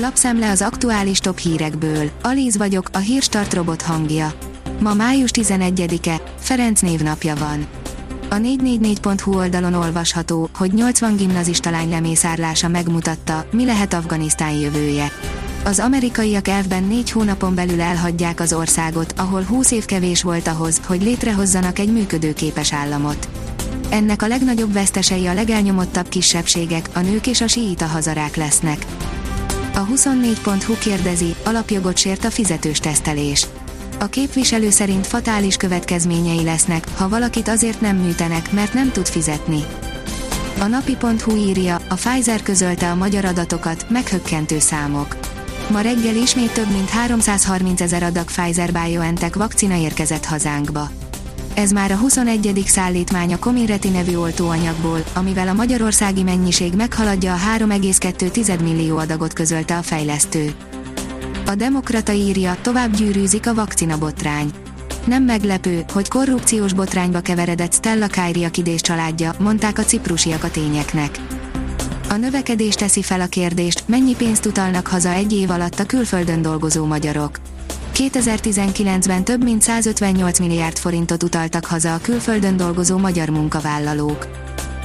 Lapszemle az aktuális top hírekből. Alíz vagyok, a hírstart robot hangja. Ma május 11-e, Ferenc névnapja van. A 444.hu oldalon olvasható, hogy 80 gimnazista lány lemészárlása megmutatta, mi lehet Afganisztán jövője. Az amerikaiak elvben négy hónapon belül elhagyják az országot, ahol 20 év kevés volt ahhoz, hogy létrehozzanak egy működőképes államot. Ennek a legnagyobb vesztesei a legelnyomottabb kisebbségek, a nők és a síita hazarák lesznek. A 24.hu kérdezi, alapjogot sért a fizetős tesztelés. A képviselő szerint fatális következményei lesznek, ha valakit azért nem műtenek, mert nem tud fizetni. A napi.hu írja, a Pfizer közölte a magyar adatokat, meghökkentő számok. Ma reggel ismét több mint 330 ezer adag Pfizer-BioNTech vakcina érkezett hazánkba. Ez már a 21. szállítmány a Comirnaty nevű oltóanyagból, amivel a magyarországi mennyiség meghaladja a 3,2 millió adagot közölte a fejlesztő. A Demokrata írja, tovább gyűrűzik a vakcina botrány. Nem meglepő, hogy korrupciós botrányba keveredett Stella Kyriakidés családja, mondták a ciprusiak a tényeknek. A növekedés teszi fel a kérdést, mennyi pénzt utalnak haza egy év alatt a külföldön dolgozó magyarok. 2019-ben több mint 158 milliárd forintot utaltak haza a külföldön dolgozó magyar munkavállalók.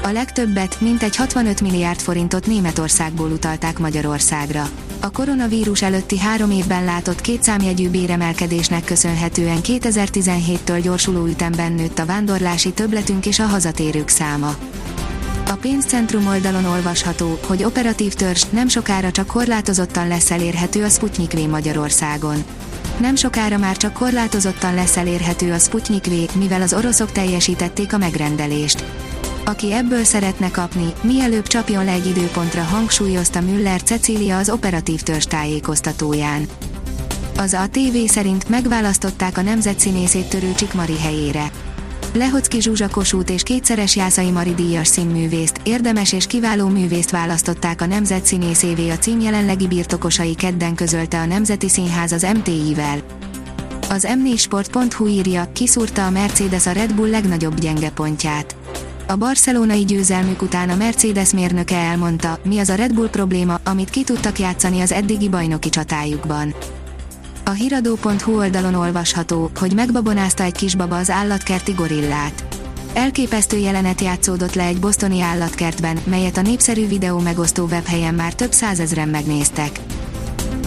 A legtöbbet, mintegy 65 milliárd forintot Németországból utalták Magyarországra. A koronavírus előtti három évben látott kétszámjegyű béremelkedésnek köszönhetően 2017-től gyorsuló ütemben nőtt a vándorlási többletünk és a hazatérők száma. A pénzcentrum oldalon olvasható, hogy operatív törzs nem sokára csak korlátozottan lesz elérhető a Sputnik V Magyarországon. Nem sokára már csak korlátozottan lesz elérhető a Sputnik V, mivel az oroszok teljesítették a megrendelést. Aki ebből szeretne kapni, mielőbb csapjon le egy időpontra hangsúlyozta Müller Cecília az operatív törzs tájékoztatóján. Az a TV szerint megválasztották a nemzetszínészét törő Csikmari helyére. Lehocki Zsuzsa Kossuth és kétszeres Jászai Mari díjas színművészt, érdemes és kiváló művészt választották a Nemzet Színészévé a cím jelenlegi birtokosai kedden közölte a Nemzeti Színház az MTI-vel. Az m4sport.hu írja, kiszúrta a Mercedes a Red Bull legnagyobb gyenge pontját. A barcelonai győzelmük után a Mercedes mérnöke elmondta, mi az a Red Bull probléma, amit ki tudtak játszani az eddigi bajnoki csatájukban. A hiradó.hu oldalon olvasható, hogy megbabonázta egy kisbaba az állatkerti gorillát. Elképesztő jelenet játszódott le egy bosztoni állatkertben, melyet a népszerű videó megosztó webhelyen már több százezren megnéztek.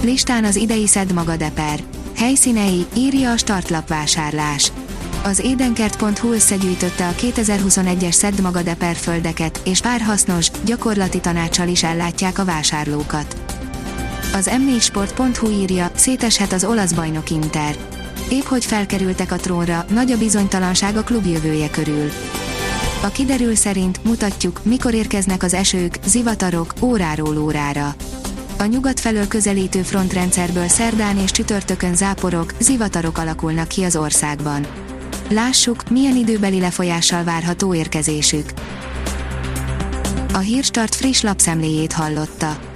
Listán az idei Szed Magadeper. Helyszínei, írja a startlap vásárlás. Az édenkert.hu összegyűjtötte a 2021-es Szed Magadeper földeket, és pár hasznos, gyakorlati tanácsal is ellátják a vásárlókat. Az m4sport.hu írja, széteshet az olasz bajnok Inter. Épp hogy felkerültek a trónra, nagy a bizonytalanság a klub jövője körül. A kiderül szerint mutatjuk, mikor érkeznek az esők, zivatarok, óráról órára. A nyugat felől közelítő frontrendszerből szerdán és csütörtökön záporok, zivatarok alakulnak ki az országban. Lássuk, milyen időbeli lefolyással várható érkezésük. A Hírstart friss lapszemléjét hallotta.